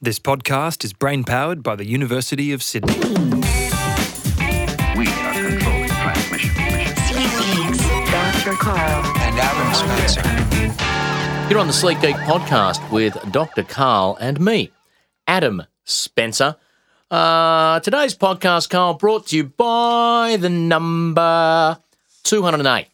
This podcast is brain powered by the University of Sydney. We are controlling transmission. Dr. Karl. and Adam Spencer. You're on the Sleek Geek podcast with Dr. Karl and me, Adam Spencer. Uh, today's podcast, Karl, brought to you by the number 208.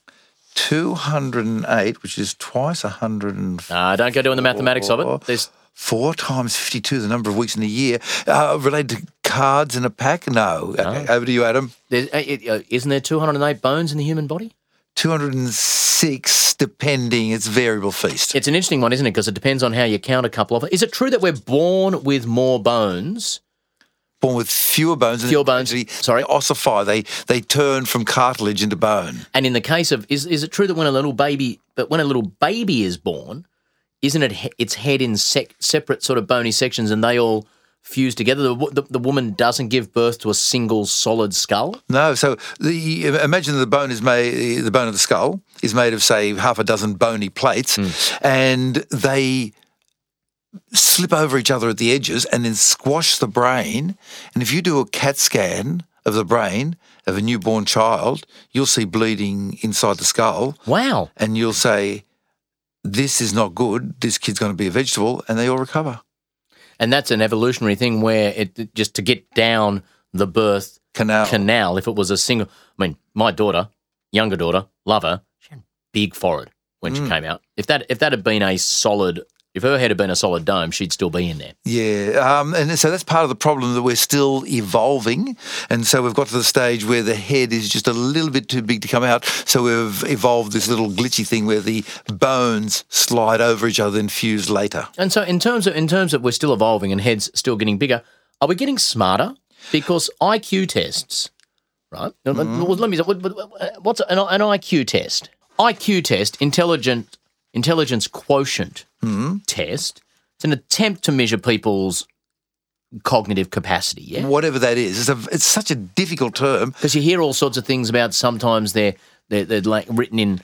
208, which is twice 104. Uh, don't go doing the mathematics of it. There's Four times 52, the number of weeks in a year. Uh, related to cards in a pack? No. Okay, over to you, Adam. There's, uh, uh, isn't there 208 bones in the human body? 206, depending. It's variable feast. It's an interesting one, isn't it? Because it depends on how you count a couple of. Is it true that we're born with more bones? Born with fewer bones. Fewer bones. Sorry? They ossify. They, they turn from cartilage into bone. And in the case of, is is it true that when a little baby, but when a little baby is born, isn't it its head in sec, separate sort of bony sections, and they all fuse together? The, the the woman doesn't give birth to a single solid skull. No, so the imagine the bone is made. The bone of the skull is made of say half a dozen bony plates, hmm. and they slip over each other at the edges and then squash the brain. And if you do a CAT scan of the brain of a newborn child, you'll see bleeding inside the skull, Wow. and you'll say, "This is not good. This kid's going to be a vegetable," and they all recover. And that's an evolutionary thing where it just to get down the birth Canal. canal. If it was a single, I mean, my daughter, younger daughter, love her. She had big forehead when she mm. came out. If that if that had been a solid, if her head had been a solid dome, she'd still be in there. Yeah, um, and so that's part of the problem that we're still evolving, and so we've got to the stage where the head is just a little bit too big to come out. So we've evolved this little glitchy thing where the bones slide over each other and fuse later. And so, in terms of in terms of we're still evolving and heads still getting bigger, are we getting smarter? Because IQ tests, right? Well, Let me. what- what- What's an, an IQ test? IQ test, intelligent intelligence quotient test. It's an attempt to measure people's cognitive capacity. Yeah, Whatever that is, it's, a, it's such a difficult term. because you hear all sorts of things about. Sometimes they're they're, they're like written in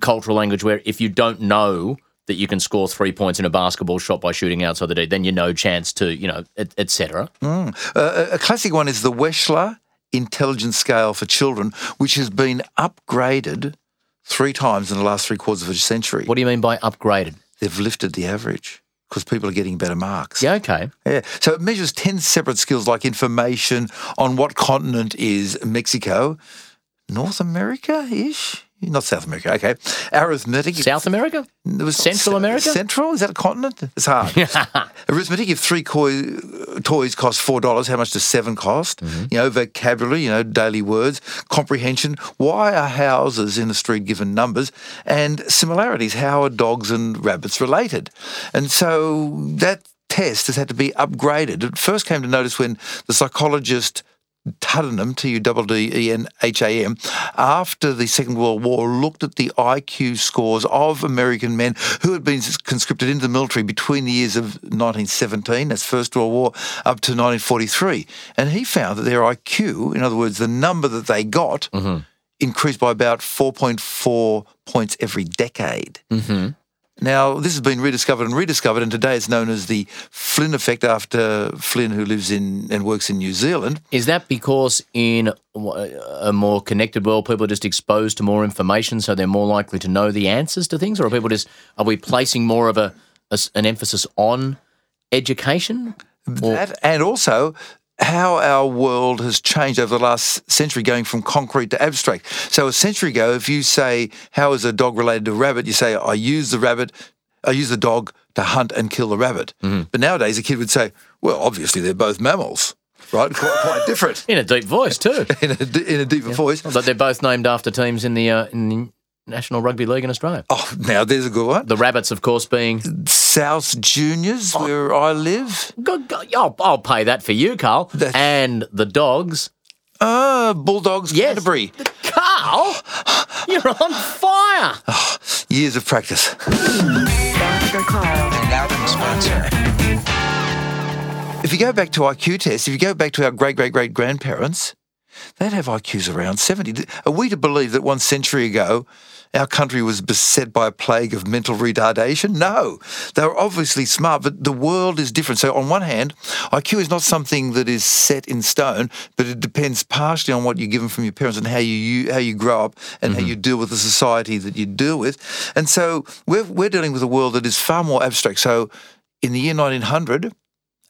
cultural language where if you don't know that you can score three points in a basketball shot by shooting outside the D, then you're no chance to you know et, et cetera. Uh, a- a classic one is the Wechsler Intelligence Scale for Children, which has been upgraded three times in the last three quarters of a century. What do you mean by upgraded? They've lifted the average because people are getting better marks. Yeah, okay. Yeah. So it measures 10 separate skills like information on what continent is Mexico, North America ish? Not South America, okay. Arithmetic. South America? It was Central America? Central? Is that a continent? It's hard. Arithmetic, if three koi, toys cost $4, how much does seven cost? Mm-hmm. You know, vocabulary, you know, daily words, comprehension. Why are houses in the street given numbers? And similarities. How are dogs and rabbits related? And so that test has had to be upgraded. It first came to notice when the psychologist Tuddenham, T-U-D-D-E-N-H-A-M, after the Second World War, looked at the IQ scores of American men who had been conscripted into the military between the years of 1917, that's First World War, up to 1943. And he found that their IQ, in other words, the number that they got, mm-hmm. increased by about 4.4 points every decade. Mm-hmm. Now, this has been rediscovered and rediscovered, and today it's known as the Flynn effect after Flynn, who lives in and works in New Zealand. Is that because in uh, a more connected world, people are just exposed to more information, so they're more likely to know the answers to things, or are people just are we placing more of a, a an emphasis on education? Or- That and also how our world has changed over the last century, going from concrete to abstract. So a century ago, if you say, "How is a dog related to a rabbit?" you say, "I use the rabbit, I use the dog to hunt and kill the rabbit." But nowadays, a kid would say, "Well, obviously they're both mammals." Right, quite, quite different in a deep voice too. in a, in a deeper voice. But they're both named after teams in the uh, in the National Rugby League in Australia. Oh, now there's a good one. The rabbits, of course, being South Juniors, where I live. Go- go- I'll, I'll pay that for you, Karl. That's- And the dogs. Ah, Bulldogs, Yes. Canterbury. Karl, you're on fire. Years of practice. Dr. Karl. And Adam Spencer. If you go back to IQ tests, if you go back to our great great great grandparents, they'd have IQs around 70. Are we to believe that one century ago, our country was beset by a plague of mental retardation? No. They were obviously smart, but the world is different. So, on one hand, IQ is not something that is set in stone, but it depends partially on what you're given from your parents and how you, you how you grow up and how mm-hmm. you deal with the society that you deal with. And so, we're, we're dealing with a world that is far more abstract. So, in the year 1900,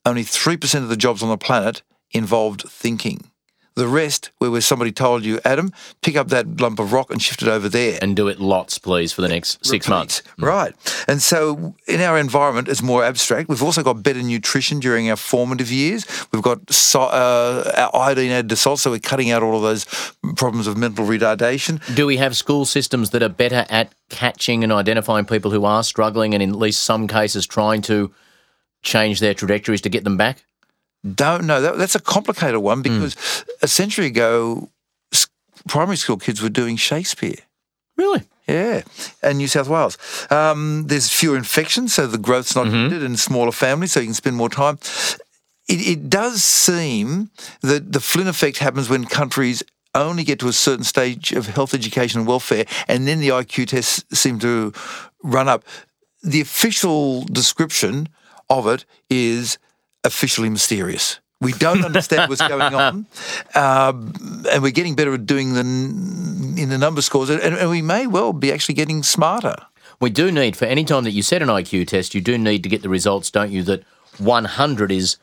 only 3% of the jobs on the planet involved thinking. The rest, where where somebody told you, Adam, pick up that lump of rock and shift it over there. And do it lots, please, for the next six Repeat. months. Right. And so in our environment, it's more abstract. We've also got better nutrition during our formative years. We've got so, uh, our iodine added to salt, so we're cutting out all of those problems of mental retardation. Do we have school systems that are better at catching and identifying people who are struggling and in at least some cases trying to change their trajectories to get them back? Don't know. That, that's a complicated one because a century ago, primary school kids were doing Shakespeare. Really? Yeah, and New South Wales. Um, there's fewer infections, so the growth's not hindered, and smaller families, so you can spend more time. It, it does seem that the Flynn effect happens when countries only get to a certain stage of health, education, and welfare, and then the IQ tests seem to run up. The official description of it is officially mysterious. We don't understand what's going on, um, and we're getting better at doing the n- in the number scores, and, and we may well be actually getting smarter. We do need, for any time that you set an IQ test, you do need to get the results, don't you, that 100 is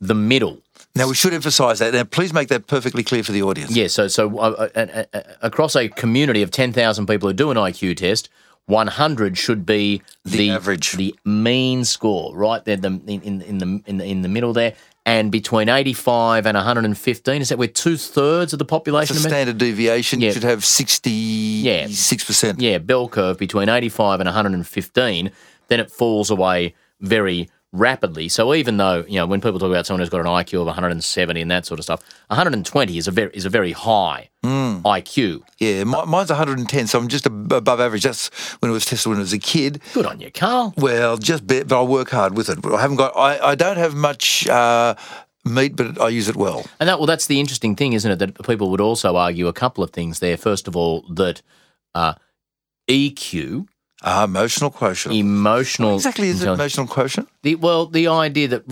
the middle. Now we should emphasise that. Now, please make that perfectly clear for the audience. Yeah, so so uh, uh, uh, uh, across a community of 10,000 people who do an IQ test, 100 should be The average. the mean score, right there, the, in, in, in the in the in the middle there, and between 85 and 115. Is that where two thirds of the population? a standard deviation. Yeah. You should have sixty-six percent. yeah, bell curve between 85 and 115, then it falls away very rapidly. So even though, you know, when people talk about someone who's got an IQ of 170 and that sort of stuff, 120 is a very is a very high Hmm. IQ. Yeah, mi- mine's one hundred and ten, so I'm just above average. That's when it was tested when I was a kid. Good on you, Karl. Well, just bit, but I work hard with it. I haven't got. I, I don't have much uh, meat, but I use it well. And that well, that's the interesting thing, isn't it? That people would also argue a couple of things there. First of all, that uh, EQ, Uh, emotional quotient. emotional, exactly is it emotional quotient? The, well, the idea that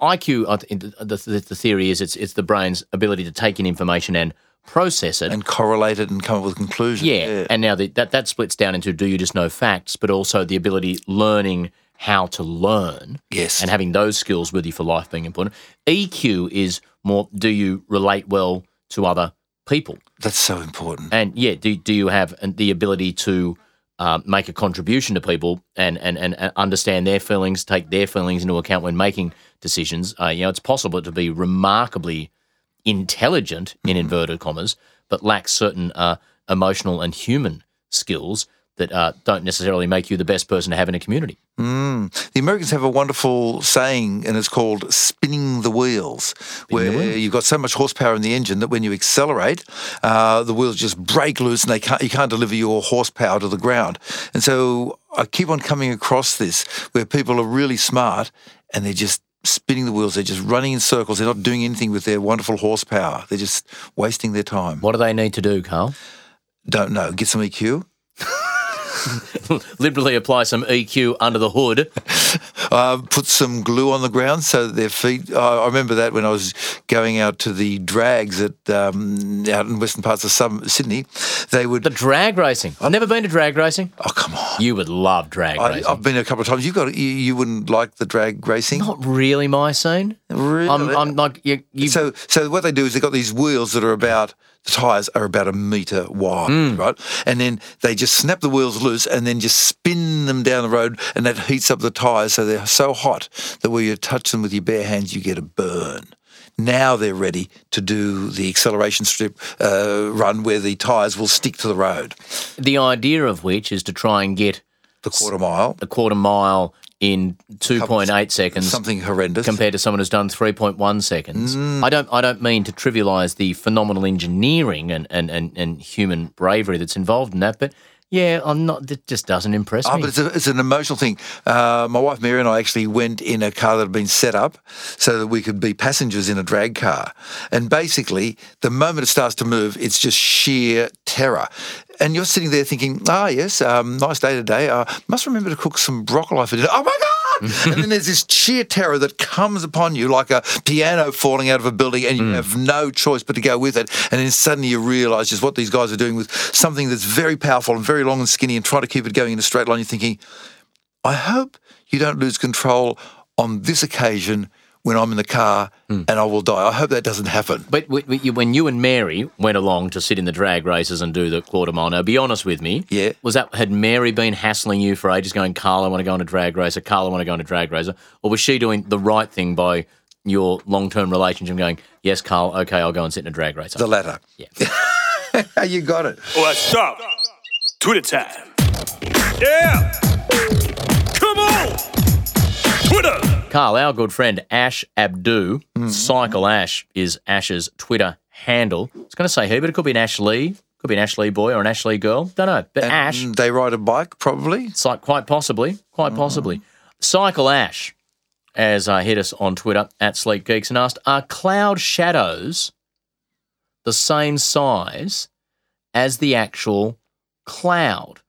IQ, the, the, the theory is it's it's the brain's ability to take in information and process it. And correlate it and come up with conclusions. yeah. and now the, that that splits down into do you just know facts, but also the ability learning how to learn Yes. and having those skills with you for life being important. EQ is more do you relate well to other people, That's so important. and yeah, do do you have the ability to uh, make a contribution to people and, and, and and understand their feelings, take their feelings into account when making decisions? Uh, you know, it's possible to be remarkably intelligent in inverted commas, but lacks certain uh, emotional and human skills that uh, don't necessarily make you the best person to have in a community. The Americans have a wonderful saying, and it's called spinning the wheels, where you've got so much horsepower in the engine that when you accelerate, uh, the wheels just break loose and they can't, you can't deliver your horsepower to the ground. And so I keep on coming across this where people are really smart and they're just spinning the wheels. They're just running in circles. They're not doing anything with their wonderful horsepower. They're just wasting their time. What do they need to do, Karl? Don't know. Get some EQ. Liberally apply some EQ under the hood. uh, put some glue on the ground so that their feet. I I remember that when I was going out to the drags at um, out in western parts of some, Sydney, they would. The drag racing. I've never been to drag racing. oh come on! You would love drag I, racing. I've been a couple of times. You got you, you wouldn't like the drag racing, Not really my scene. really? I'm, I'm like you. you so so what they do is they've got these wheels that are about the tires are about a meter wide, Hmm. right? And then they just snap the wheels loose and then just spin them down the road, and that heats up the tires so they're so hot that where you touch them with your bare hands, you get a burn. Now they're ready to do the acceleration strip uh, run where the tires will stick to the road. the idea of which is to try and get The quarter mile, a quarter mile in 2.8 seconds something horrendous. compared to someone who's done 3.1 seconds. Mm. I don't I don't mean to trivialize the phenomenal engineering and, and, and, and human bravery that's involved in that, but Yeah, I'm not. It just doesn't impress Oh, me. but it's, a, it's an emotional thing. Uh, my wife Mary and I actually went in a car that had been set up so that we could be passengers in a drag car. And basically, the moment it starts to move, it's just sheer terror. And you're sitting there thinking, ah, yes, um, nice day today. Uh, must remember to cook some broccoli for dinner. Oh my God! and then there's this sheer terror that comes upon you like a piano falling out of a building, and you mm. have no choice but to go with it. And then suddenly you realise just what these guys are doing with something that's very powerful and very long and skinny, and try to keep it going in a straight line. You're thinking, I hope you don't lose control on this occasion when I'm in the car hmm. and I will die. I hope that doesn't happen. But w- w- you- when you and Mary went along to sit in the drag races and do the quarter mile, now be honest with me. Yeah. Was that had Mary been hassling you for ages, going, "Karl, I want to go on a drag racer. Karl, I want to go on a drag racer," or was she doing the right thing by your long-term relationship, going, "Yes, Karl, okay, I'll go and sit in a drag racer." The latter. Yeah. you got it. What's up? Twitter time. Yeah. Karl, our good friend Ash Abdu, Cycle Ash is Ash's Twitter handle. I was going to say he, but it could be an Ashley, could be an Ashley boy or an Ashley girl. Don't know, but Ash. They ride a bike, probably. It's like quite possibly, quite possibly. Cycle Ash has uh, hit us on Twitter at Sleek Geeks and asked, "Are cloud shadows the same size as the actual cloud?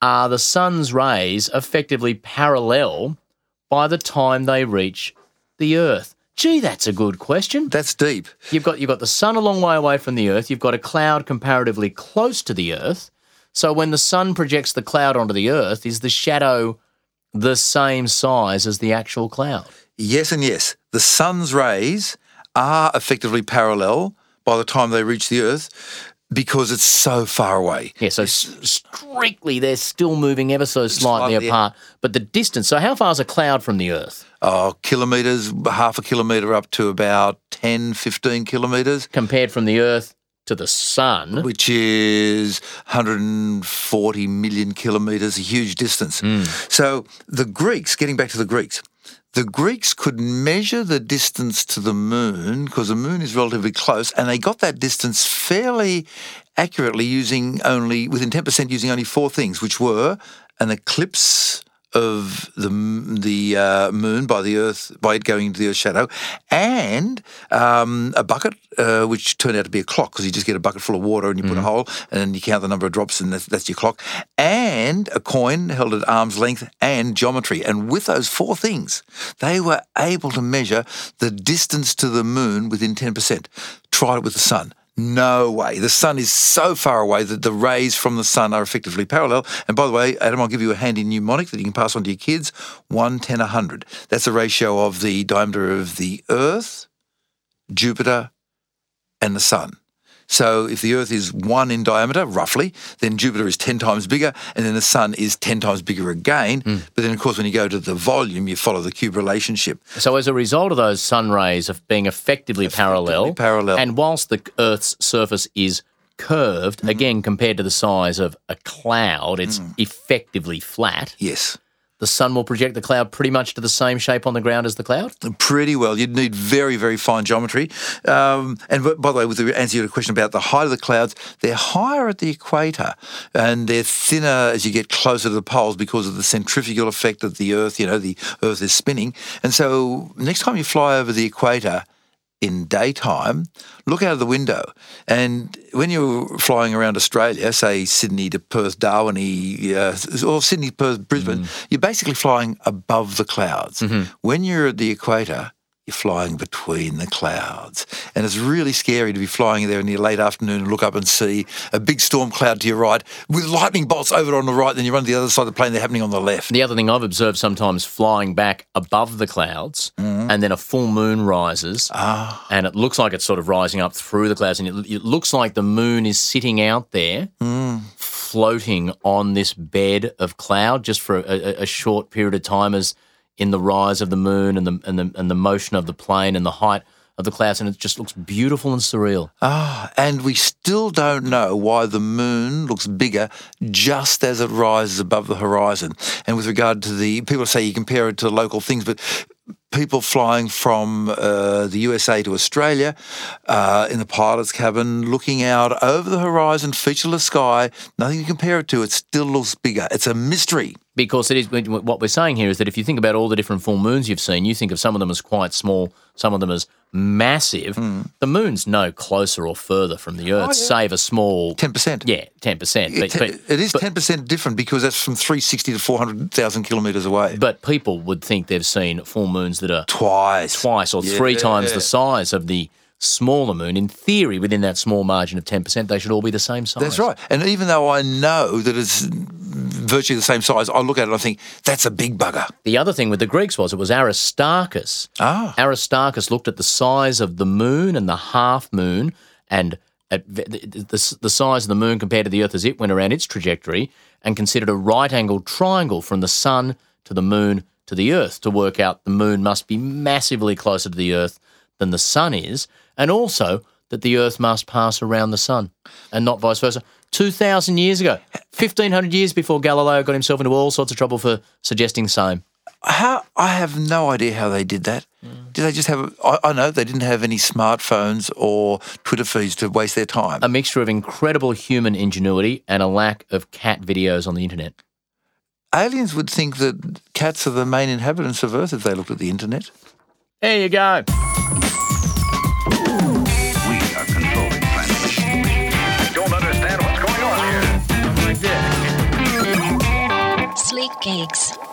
Are the sun's rays effectively parallel by the time they reach the Earth?" Gee, that's a good question. That's deep. You've got you've got the sun a long way away from the Earth. You've got a cloud comparatively close to the Earth. So when the sun projects the cloud onto the Earth, is the shadow the same size as the actual cloud? Yes and yes. The sun's rays are effectively parallel by the time they reach the Earth because it's so far away. Yeah. So s- strictly, they're still moving ever so slightly Slightly, apart. But the distance. So how far is a cloud from the Earth Oh, kilometres, half a kilometre up to about 10, 15 kilometres, compared from the Earth to the sun? which is 140 million kilometres, a huge distance. Hmm. So the Greeks, getting back to the Greeks, the Greeks could measure the distance to the moon because the moon is relatively close, and they got that distance fairly accurately using only, within 10%, using only four things, which were an eclipse of the the uh, moon by the Earth by it going into the Earth's shadow, and um, a bucket uh, which turned out to be a clock because you just get a bucket full of water and you put a hole and then you count the number of drops and that's, that's your clock, and a coin held at arm's length and geometry. And with those four things, they were able to measure the distance to the moon within ten percent. Try it with the sun. No way. The sun is so far away that the rays from the sun are effectively parallel. And by the way, Adam, I'll give you a handy mnemonic that you can pass on to your kids 1, 10, 100. That's the ratio of the diameter of the Earth, Jupiter, and the sun. So if the Earth is one in diameter, roughly, then Jupiter is 10 times bigger, and then the sun is 10 times bigger again. But then, of course, when you go to the volume, you follow the cube relationship. So, as a result of those sun rays of being effectively, parallel, parallel. and whilst the Earth's surface is curved, Mm-hmm. again compared to the size of a cloud, it's Mm. effectively flat. Yes. The sun will project the cloud pretty much to the same shape on the ground as the cloud. Pretty well. You'd need very, very fine geometry. Um, and by the way, with the answer to your question about the height of the clouds, they're higher at the equator and they're thinner as you get closer to the poles because of the centrifugal effect of the Earth. You know, the Earth is spinning. And so next time you fly over the equator, in daytime, look out of the window. And when you're flying around Australia, say Sydney to Perth, Darwin, uh, or Sydney, Perth, Brisbane, you're basically flying above the clouds. When you're at the equator, you're flying between the clouds. And it's really scary to be flying there in the late afternoon and look up and see a big storm cloud to your right with lightning bolts over on the right, then you run to the other side of the plane, they're happening on the left. The other thing I've observed sometimes flying back above the clouds, Mm-hmm. and then a full moon rises, Ah. and it looks like it's sort of rising up through the clouds, and it, it looks like the moon is sitting out there, Mm. floating on this bed of cloud just for a, a, a short period of time, as in the rise of the moon and the and the and the motion of the plane and the height of the clouds, and it just looks beautiful and surreal. Ah, and we still don't know why the moon looks bigger just as it rises above the horizon. And with regard to the people say you compare it to local things, but people flying from uh, the USA to Australia uh, in the pilot's cabin, looking out over the horizon, featureless sky, nothing to compare it to. It still looks bigger. It's a mystery. Because it is what we're saying here is that if you think about all the different full moons you've seen, you think of some of them as quite small, some of them as massive. Hmm. The moon's no closer or further from the Earth, oh, save a small 10%. Yeah, ten percent. But, It, but, it is 10% different because that's from 360 to 400,000 kilometres away. but people would think they've seen full moons that are Twice. twice or three times Yeah. the size of the smaller moon. In theory, within that small margin of ten percent, they should all be the same size. That's right. And even though I know that it's virtually the same size, I look at it and I think, that's a big bugger. The other thing with the Greeks was it was Aristarchus. Ah. Aristarchus looked at the size of the moon and the half moon and at the, the, the size of the moon compared to the Earth as it went around its trajectory and considered a right angled triangle from the sun to the moon to the Earth to work out the moon must be massively closer to the Earth than the sun is, and also that the Earth must pass around the sun and not vice versa. 2,000 years ago, 1,500 years before Galileo got himself into all sorts of trouble for suggesting the same. How I have no idea how they did that. Did they just have? I, I know they didn't have any smartphones or Twitter feeds to waste their time. a mixture of incredible human ingenuity and a lack of cat videos on the internet. Aliens would think that cats are the main inhabitants of Earth if they looked at the internet. There you go. Cakes.